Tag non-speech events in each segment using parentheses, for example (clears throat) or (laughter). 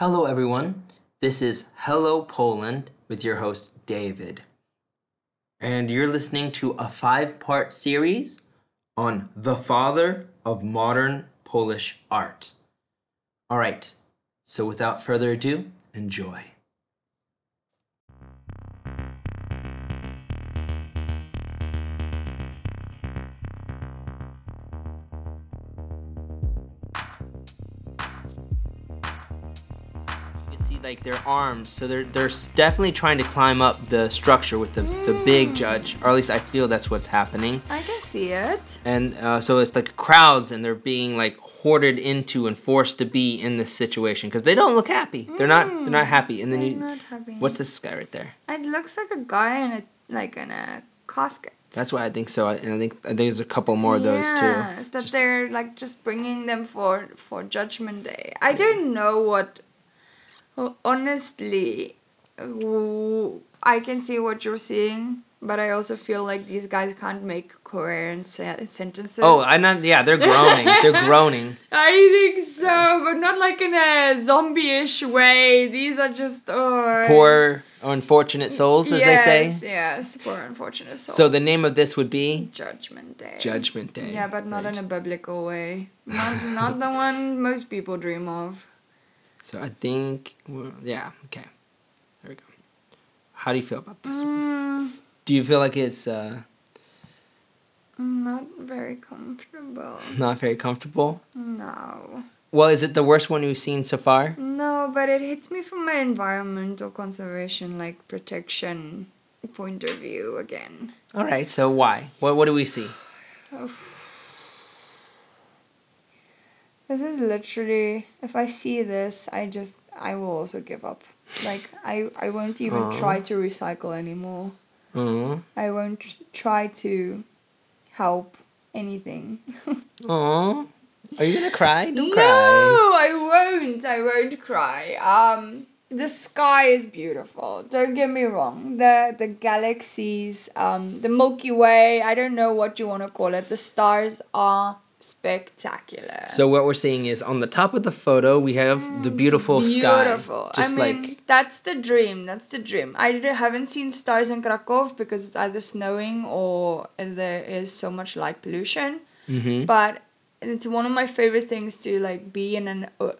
Hello, everyone. This is Hello Poland with your host, David. And you're listening to a five part series on the father of modern Polish art. All right, so without further ado, enjoy. Like their arms, so they're they're definitely trying to climb up the structure with the the big judge, or at least I feel that's what's happening. I can see it. And uh, so it's like crowds, and they're being like hoarded into and forced to be in this situation because they don't look happy. They're not they're not happy. And then I'm you, not happy. what's this guy right there? It looks like a guy in a like in a casket. That's why I think so. And I think I think there's a couple more of those yeah, too. that Just- they're like just bringing them for for Judgment Day. I don't know what. Ho- Honestly, I can see what you're seeing, but I also feel like these guys can't make coherent se- sentences. Oh, I not yeah. They're groaning. they're (laughs) groaning. I think so, but not like in a zombie-ish way. These are just oh, Poor unfortunate souls, as yes, they say. Yes, poor unfortunate souls. So the name of this would be Judgment Day. Judgment Day. Yeah, but not right? in a biblical way. Not not the one most people dream of. So I think well, yeah. Okay. There we go. How do you feel about this? Mm, Do you feel like it's uh, not very comfortable. (laughs) not very comfortable? No. Well, is it the worst one you've seen so far? No, but it hits me from my environmental conservation, like protection point of view again. All right. So why? What What do we see? (sighs) This is literally if I see this, I just I will also give up. Like I I won't even Aw. try to recycle anymore. Aww. I won't try to help anything. (laughs) Aww. Are you gonna cry? Don't no, cry. I won't. I won't cry. Um, the sky is beautiful. Don't get me wrong. The the galaxies, um, the Milky Way. I don't know what you want to call it. The stars are spectacular. So what we're seeing is on the top of the photo we have the beautiful, Beautiful. sky, just I mean, like that's the dream. That's the dream. I haven't seen stars in Krakow because it's either snowing or there is so much light pollution. hmm But it's one of my favorite things to like be in an uh,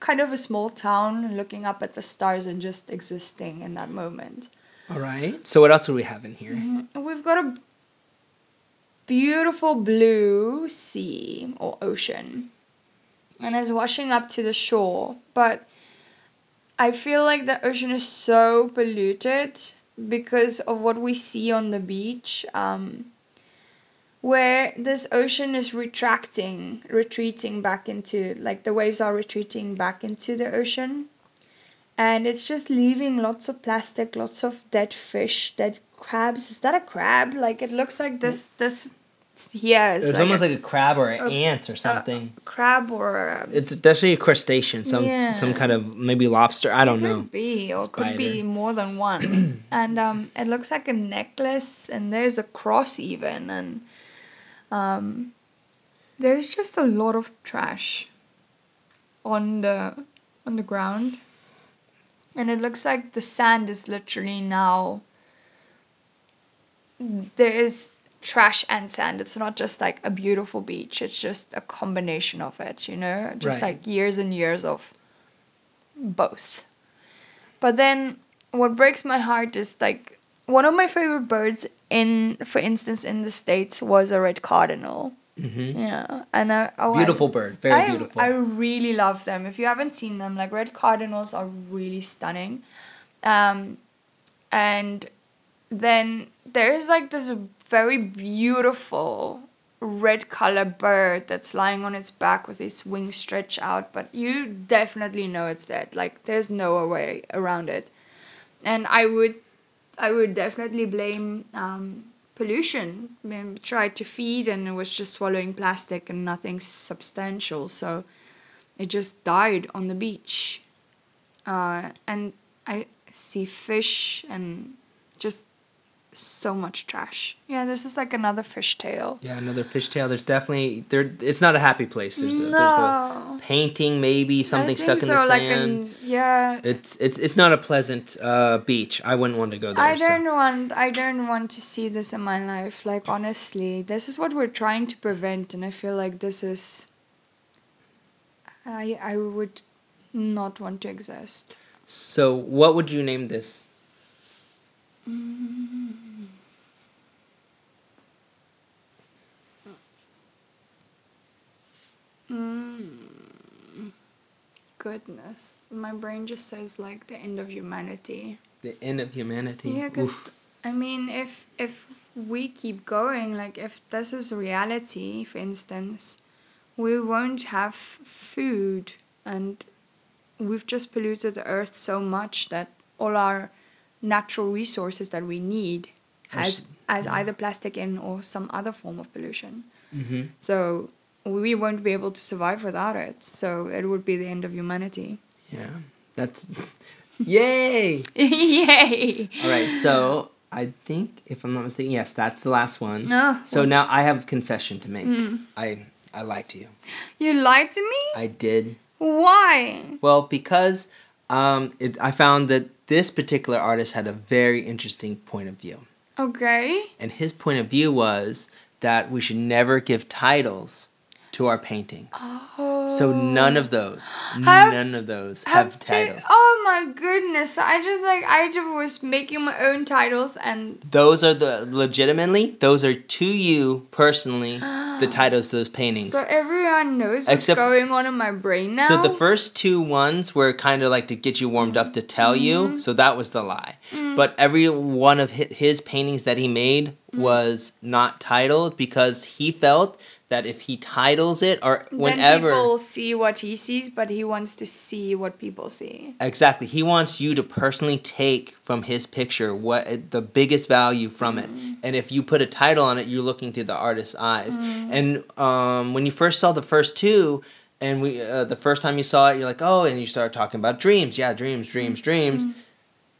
kind of a small town, looking up at the stars and just existing in that moment. All right. So what else do we have in here? And We've got a beautiful blue sea or ocean, and it's washing up to the shore. But I feel like the ocean is so polluted because of what we see on the beach. Um, where this ocean is retracting, retreating back into, like the waves are retreating back into the ocean. And it's just leaving lots of plastic, lots of dead fish, dead crabs. Is that a crab? Like it looks like this, this here is It's like almost a, like a crab or an a- ant or something. crab or a, it's definitely a crustacean, some Yeah. some kind of maybe lobster. I don't could know. Could be or could be more than one (clears throat) and um it looks like a necklace and there's a cross even and um there's just a lot of trash on the on the ground and it looks like the sand is literally now there is trash and sand it's not just like a beautiful beach it's just a combination of it you know just Right. like years and years of both. But then what breaks my heart is like one of my favorite birds in for instance in the states was a red cardinal. hmm Yeah. And I, oh, I- Beautiful bird, very I, beautiful. I really love them. If you haven't seen them, like red cardinals are really stunning. Um, and then there's like this very beautiful red color bird that's lying on its back with its wings stretched out, but you definitely know it's dead. Like there's no way around it. And I would I would definitely blame um, pollution. I mean, tried to feed and it was just swallowing plastic and nothing substantial. So it just died on the beach. Uh, and I see fish and just so much trash. Yeah, this is like another fishtail. Yeah, another fishtail. There's definitely there. It's not a happy place. There's a, there's No. a painting, maybe something stuck think in the like sand. an- yeah. It's it's it's not a pleasant uh, beach. I wouldn't want to go there. I don't want I don't want to see this in my life. Like honestly, this is what we're trying to prevent and I feel like this is I I would not want to exist. So, what would you name this? Goodness. My brain just says like the end of humanity. The end of humanity. Yeah, because I mean, if if we keep going, like if this is reality, for instance, we won't have food, and we've just polluted the earth so much that all our natural resources that we need has as either plastic in or some other form of pollution. Mhm. So we won't be able to survive without it. So it would be the end of humanity. Yeah, that's yay. (laughs) Yay! All right, so I think if I'm not mistaken, yes, that's the last one. Oh, So now I have a confession to make. Hmm. I I lied to you. you lied to me? I did. Why? Well, because um, it, I found that this particular artist had a very interesting point of view, Okay. and his point of view was that we should never give titles to our paintings. Oh. So none of those, Have- none of those have, they- titles. oh my goodness! I just like I just was making my own titles and Those are the legitimately. Those are to you personally. the (gasps) titles of those paintings. so everyone knows what's Except- going on in my brain now. So the first two ones were kind of like to get you warmed up to tell Mm-hmm. you. So that was the lie. But every one of hi- his paintings that he made Mm. was not titled because he felt that if he titles it or then whenever people see what he sees, but he wants to see what people see. Exactly. He wants you to personally take from his picture what the biggest value from it. Mm. And if you put a title on it, you're looking through the artist's eyes. Mm. And um, when you first saw the first two, and we uh, the first time you saw it, you're like, oh, and you start talking about dreams. Yeah, dreams, dreams, dreams. Mm.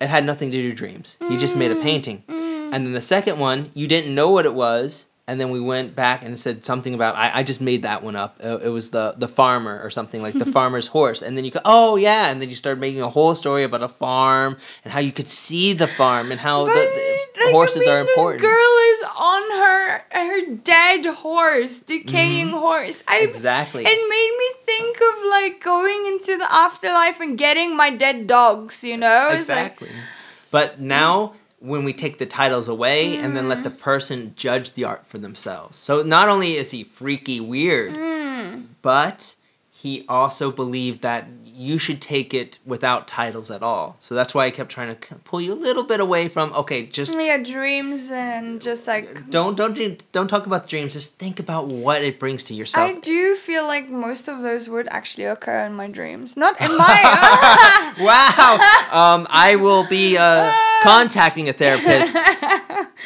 It had nothing to do with dreams. He just made a painting. And then the second one, you didn't know what it was. And then we went back and said something about I, I just made that one up. Uh, it was the the farmer or something like the (laughs) farmer's horse. And then you go, oh yeah, and then you start making a whole story about a farm and how you could see the farm and how the, the like, horses I are important. This girl is on her her dead horse, decaying horse. I Mm-hmm. Exactly. It made me think of like going into the afterlife and getting my dead dogs. You know, It's like, Exactly. but now when we take the titles away and then let the Mm. person judge the art for themselves. So not only is he freaky weird, Mm. but he also believed that you should take it without titles at all. So that's why I kept trying to pull you a little bit away from okay, just yeah, dreams and just like don't don't do- don't talk about dreams. Just think about what it brings to yourself. I do feel like most of those would actually occur in my dreams, not in (laughs) my. (laughs) (laughs) wow. Um, I will be uh, contacting a therapist.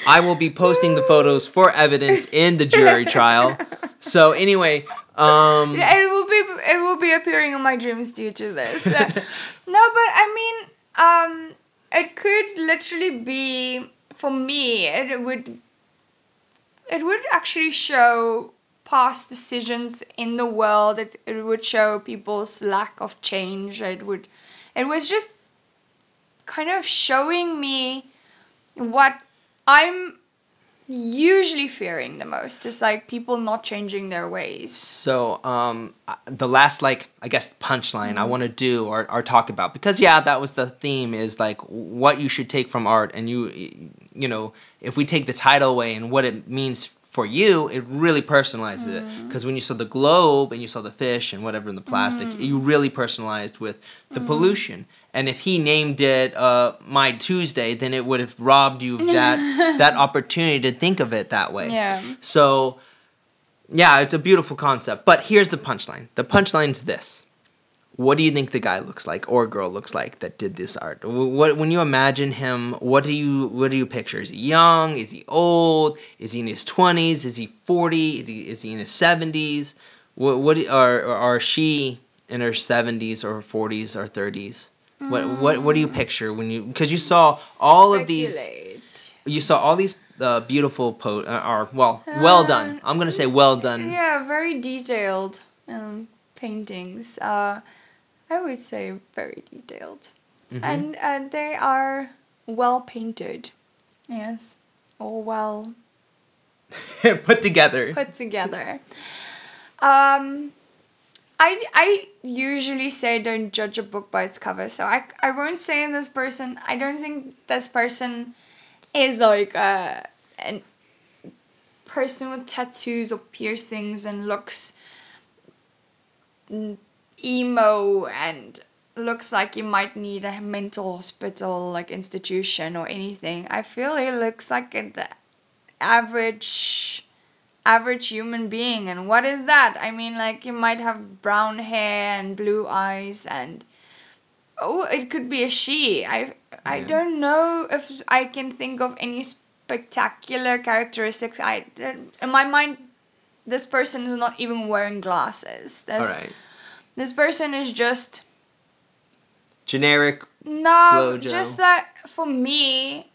I will be posting the photos for evidence in the jury trial. So anyway, um, Yeah, it will be it will be appearing in my dreams due to this. Uh, (laughs) no, but I mean, um, it could literally be for me. It would. It would actually show past decisions in the world. It it would show people's lack of change. It would. It was just kind of showing me what I'm usually fearing the most is like people not changing their ways. so um, the last like I guess punchline I mm-hmm. want to do or, or talk about because yeah that was the theme is like what you should take from art and you you know if we take the title away and what it means for you it really personalizes it. Mm-hmm. Because when you saw the globe and you saw the fish and whatever in the plastic mm. you really personalized with the mm-hmm. pollution and if he named it uh, my tuesday then it would have robbed you of that (laughs) that opportunity to think of it that way Yeah. so yeah it's a beautiful concept but here's the punchline the punchline's this what do you think the guy looks like or girl looks like that did this art? What when you imagine him, what do you what do you picture? Is he young? Is he old? Is he in his twenties? Is he forty? Is he, is he in his seventies? What what or are she in her seventies or forties or thirties? What what what do you picture when you because you saw all of these you saw all these uh, beautiful po uh, or well well done. I'm gonna say well done. Yeah, very detailed um, paintings. Uh, I would say very detailed, Mhm. and uh, they are well painted. Yes, all well (laughs) Put together. put together. Um, I I usually say don't judge a book by its cover, so I I won't say this person. I don't think this person is like a an person with tattoos or piercings and looks emo and looks like you might need a mental hospital like institution or anything. I feel he looks like an average average human being and what is that i mean like you might have brown hair and blue eyes and oh it could be a she i i Yeah. don't know if i can think of any spectacular characteristics i in my mind this person is not even wearing glasses This- right. this person is just Generic. no, just that for me,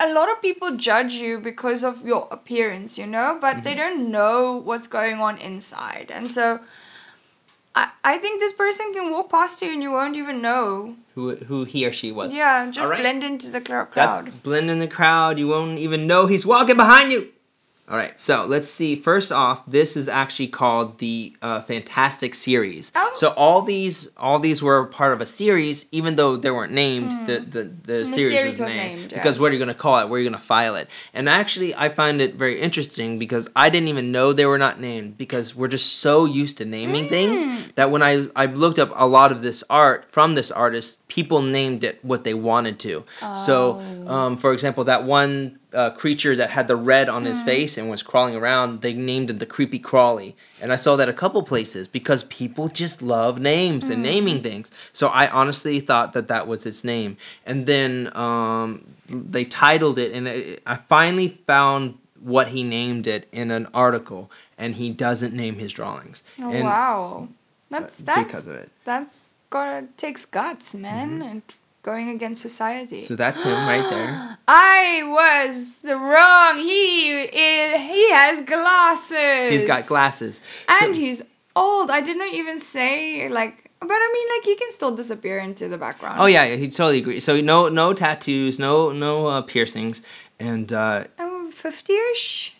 a- lot of people judge you because of your appearance, you know, but they Mm-hmm. don't know what's going on inside. And so I, I think this person can walk past you and you won't even know. Who who he or she was. Yeah, just Alright. blend into the cl- That's crowd. blend in the crowd. You won't even know he's walking behind you. All right, so let's see. First off, this is actually called the uh, Fantastic Series. Oh. So all these, all these were part of a series, even though they weren't named. The the, the, series, Hmm. series was was named, named, because yeah. what are you gonna call it? Where are you gonna file it? And actually, I find it very interesting because I didn't even know they were not named because we're just so used to naming things Mm. that when I I looked up a lot of this art from this artist, people named it what they wanted to. So, Oh. um, for example, that one uh, creature that had the red on Hmm. his face and was crawling around, they named it the creepy crawly. And I saw that a couple places because people just love names Hmm. and naming things. So I honestly thought that that was its name. And then um, they titled it, and I I finally found what he named it in an article, and he doesn't name his drawings. Oh, and wow. That's, that's, because of it. that's got takes guts, man, and going against society. So that's him right there. (gasps) I was wrong. He is, he has glasses. He's got glasses. And So- he's old. I didn't even say like but I mean like he can still disappear into the background. Oh yeah, yeah, he totally agrees. So no, no tattoos, no, no uh, piercings, and uh, I'm 50ish.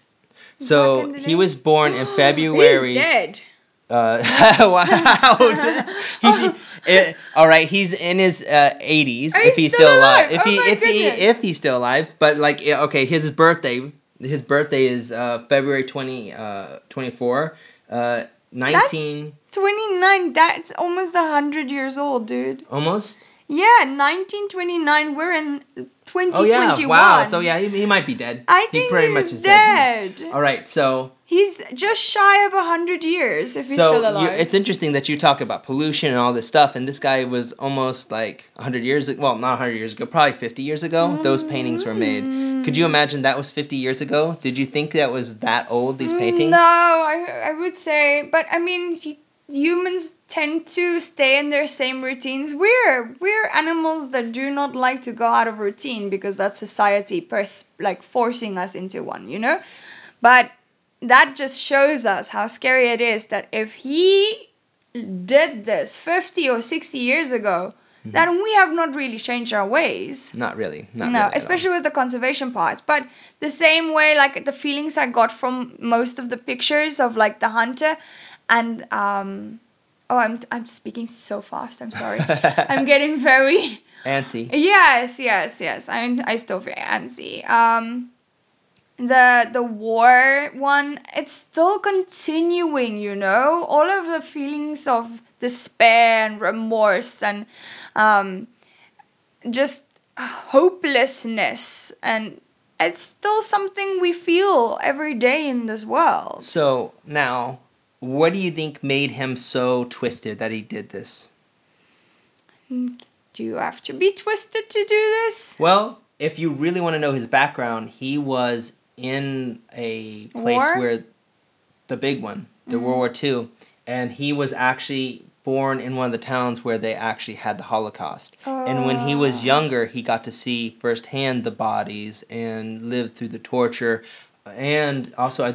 so Back in the he was born in (gasps) February. He's dead. Uh, (laughs) wow. (laughs) he, it, all right, he's in his uh, 80s Oh, if he's still still alive. alive. If Oh he if he if he's still alive, but like okay, his birthday his birthday is uh, February 20 uh, 24 uh, 19 29. That's almost 100 years old, dude. almost. Yeah, 1929. We're in Oh 2021. yeah, wow. So yeah, he, he might be dead. I he think pretty he's much is dead. All right, so He's just shy of 100 years if he's so still you, alive. it's interesting that you talk about pollution and all this stuff, and this guy was almost like 100 years ago. Well, not 100 years ago, probably 50 years ago. Those paintings were made. Mm. Could you imagine that was 50 years ago? Did you think that was that old? These mm, paintings? No, I, I would say, but I mean, hu- humans tend to stay in their same routines. We're we're animals that do not like to go out of routine because that's society pers- like forcing us into one, you know. But that just shows us how scary it is that if he did this 50 or 60 years ago, mm-hmm. then we have not really changed our ways Not really. Not no, really especially with the conservation part. But the same way, like the feelings I got from most of the pictures of like the hunter, and um, oh, I'm I'm speaking so fast. I'm sorry. (laughs) I'm getting very Antsy. yes, yes, yes. I I still feel antsy. Um, the the war one, it's still continuing. You know, all of the feelings of despair and remorse and um, just hopelessness and it's still something we feel every day in this world. So now, what do you think made him so twisted that he did this? Do you have to be twisted to do this? Well, if you really want to know his background, he was in a place War? where the big one, the World War II, and he was actually born in one of the towns where they actually had the Holocaust. And when he was oh. younger, he got to see firsthand the bodies and lived through the torture and also I,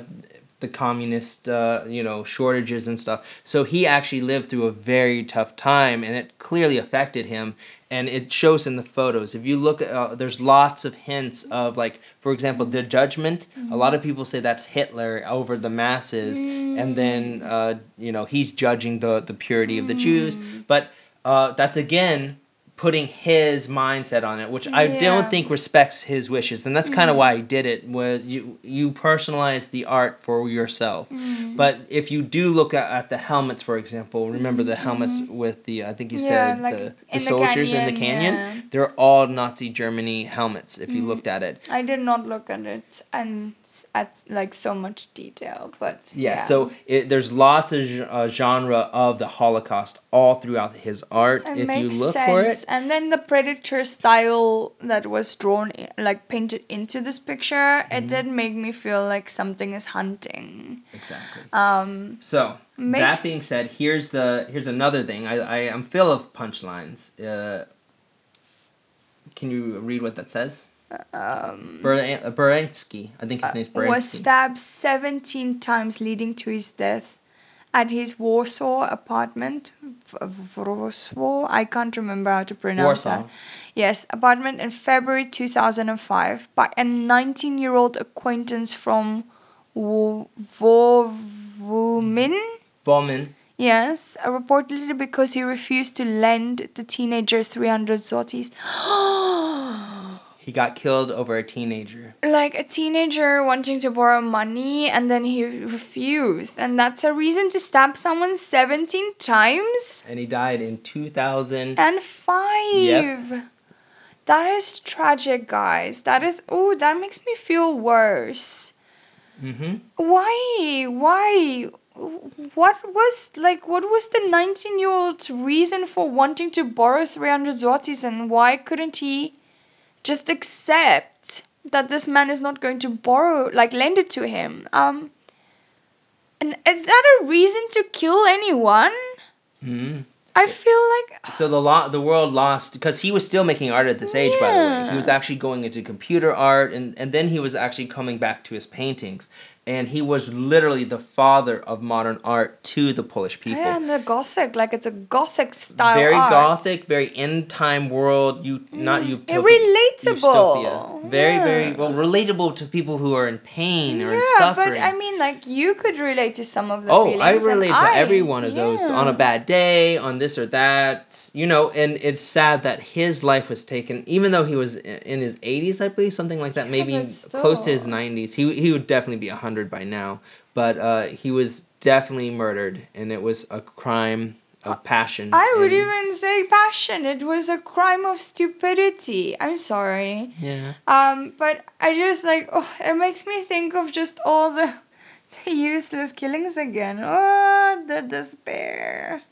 the communist, uh, you know, shortages and stuff. So he actually lived through a very tough time, and it clearly affected him. And it shows in the photos. If you look, uh, there's lots of hints of like, for example, the judgment. A lot of people say that's Hitler over the masses, and then uh, you know he's judging the the purity of the Jews. But uh, that's again putting his mindset on it, which I Yeah. don't think respects his wishes, and that's kind of mm-hmm. why he did it. Was you you personalize the art for yourself, mm-hmm. but if you do look at, at the helmets, for example, remember the helmets mm-hmm. with the I think you Yeah, said like the, the the soldiers in the canyon, canyon. yeah. They're all Nazi Germany helmets. If you looked at it, I did not look at it and at like so much detail, but yeah. So it, there's lots of uh, genre of the Holocaust all throughout his art. It if you look sense. for it, And then the predator style that was drawn, like painted into this picture, Mm-hmm. it did make me feel like something is hunting. Exactly. Um, So that being said, here's the here's another thing. I I am full of punchlines. Uh, can you read what that says? um, Ber- Berensky. I think his name's Berensky. was stabbed 17 times leading to his death at his Warsaw apartment. Warsaw? I can't remember how to pronounce Warsaw. that. Yes, apartment in February 2005 by a 19 year old acquaintance from Wołomin. Bowman. Yes, reportedly because he refused to lend the teenager 300 zlotys. (gasps) Oh, He got killed over a teenager. like a teenager wanting to borrow money and then he refused. And that's a reason to stab someone 17 times? And he died in 2000. and 5 that is tragic guys. That is oh that makes me feel worse. Hmm why? Why? What was like what was the 19 year old's reason for wanting to borrow 300 zlotys and why couldn't he just accept that this man is not going to borrow like lend it to him. Um and is that a reason to kill anyone? Hmm. I feel like (sighs) So the lo- the world lost because he was still making art at this age. By the way, he was actually going into computer art, and and then he was actually coming back to his paintings, and he was literally the father of modern art to the Polish people. yeah, and the gothic like it's a gothic style very art. gothic, very end time world. You not mm, you. Relatable. Very Yeah. very well relatable to people who are in pain or in yeah suffering. but i mean like you could relate to some of the Oh, feelings I relate to I- every one of those on a bad day, on this or that, you know, and it's sad that his life was taken, even though he was in his 80s, I believe, something like that, maybe close to his 90s. He, he would definitely be 100 by now, but uh, he was definitely murdered, and it was a crime of passion. I would even say passion. It was a crime of stupidity. I'm sorry. Yeah. Um, but I just like oh, it makes me think of just all the, the (laughs) useless killings again. Oh, the despair.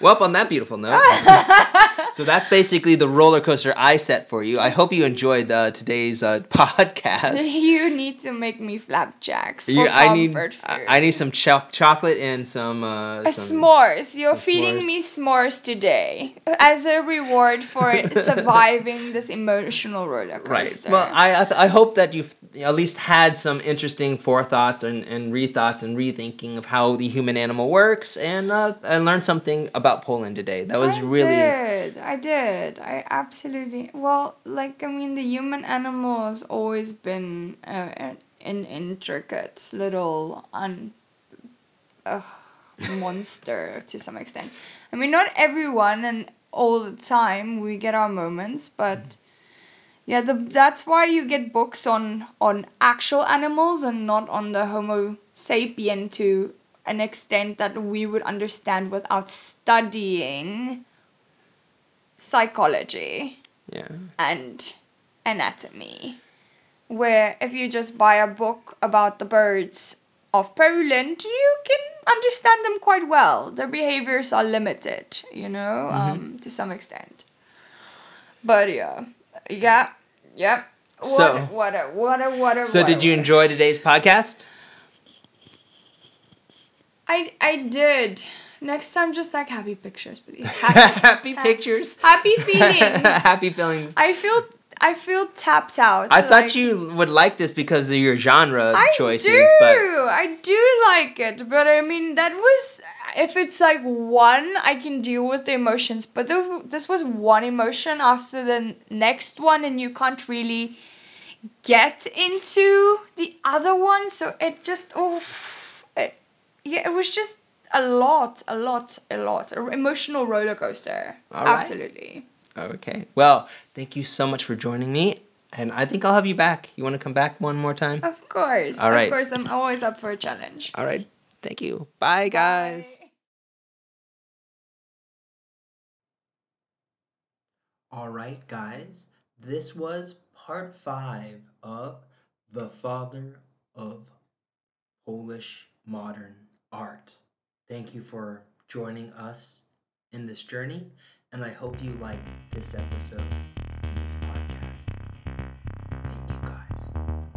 Well, on that beautiful note. (laughs) so that's basically the roller coaster I set for you. I hope you enjoyed uh, today's uh, (laughs) podcast. (laughs) You need to make me flapjacks for You, I need food. I need some cho- chocolate and some uh, some, s'mores. You're some feeding s'mores. me s'mores today as a reward for surviving this emotional roller coaster. Right. Well, I I, th- I hope that you've at least had some interesting forethoughts and, and rethoughts and rethinking of how the human animal works and uh, and learned something about Poland today. That was I really did. I did. I absolutely. Well, like I mean, the human animal has always been uh, an, an intricate little un, uh, monster (laughs) to some extent. I mean, not everyone and all the time we get our moments, but yeah, the that's why you get books on on actual animals and not on the Homo sapien to an extent that we would understand without studying psychology yeah. and anatomy. Where if you just buy a book about the birds of Poland, you can understand them quite well. Their behaviors are limited, you know, um, to some extent. But yeah, yeah, yeah. What, So- what a what a what a. So what a- did you a- enjoy today's podcast? I I did. Next time, just like happy pictures, please. (laughs) Happy, Happy pictures. happy (laughs) feelings. Happy feelings. I feel I feel tapped out. I so, thought like, you would like this because of your genre I choices, I do. but I do like it, but I mean that was if it's like one, I can deal with the emotions. But there, this was one emotion after the next one, and you can't really get into the other one. So it just oh, yeah, it was just a lot, a lot, a lot, a emotional roller coaster. All right. Absolutely. okay. Well, thank you so much for joining me, and I think I'll have you back. You want to come back one more time? Of course. All right. Of course, I'm always up for a challenge. All right. Thank you. Bye, guys. Bye. All right, guys. This was part five of The Father of Polish Modern Art. Thank you for joining us in this journey, and I hope you liked this episode and this podcast. Thank you, guys.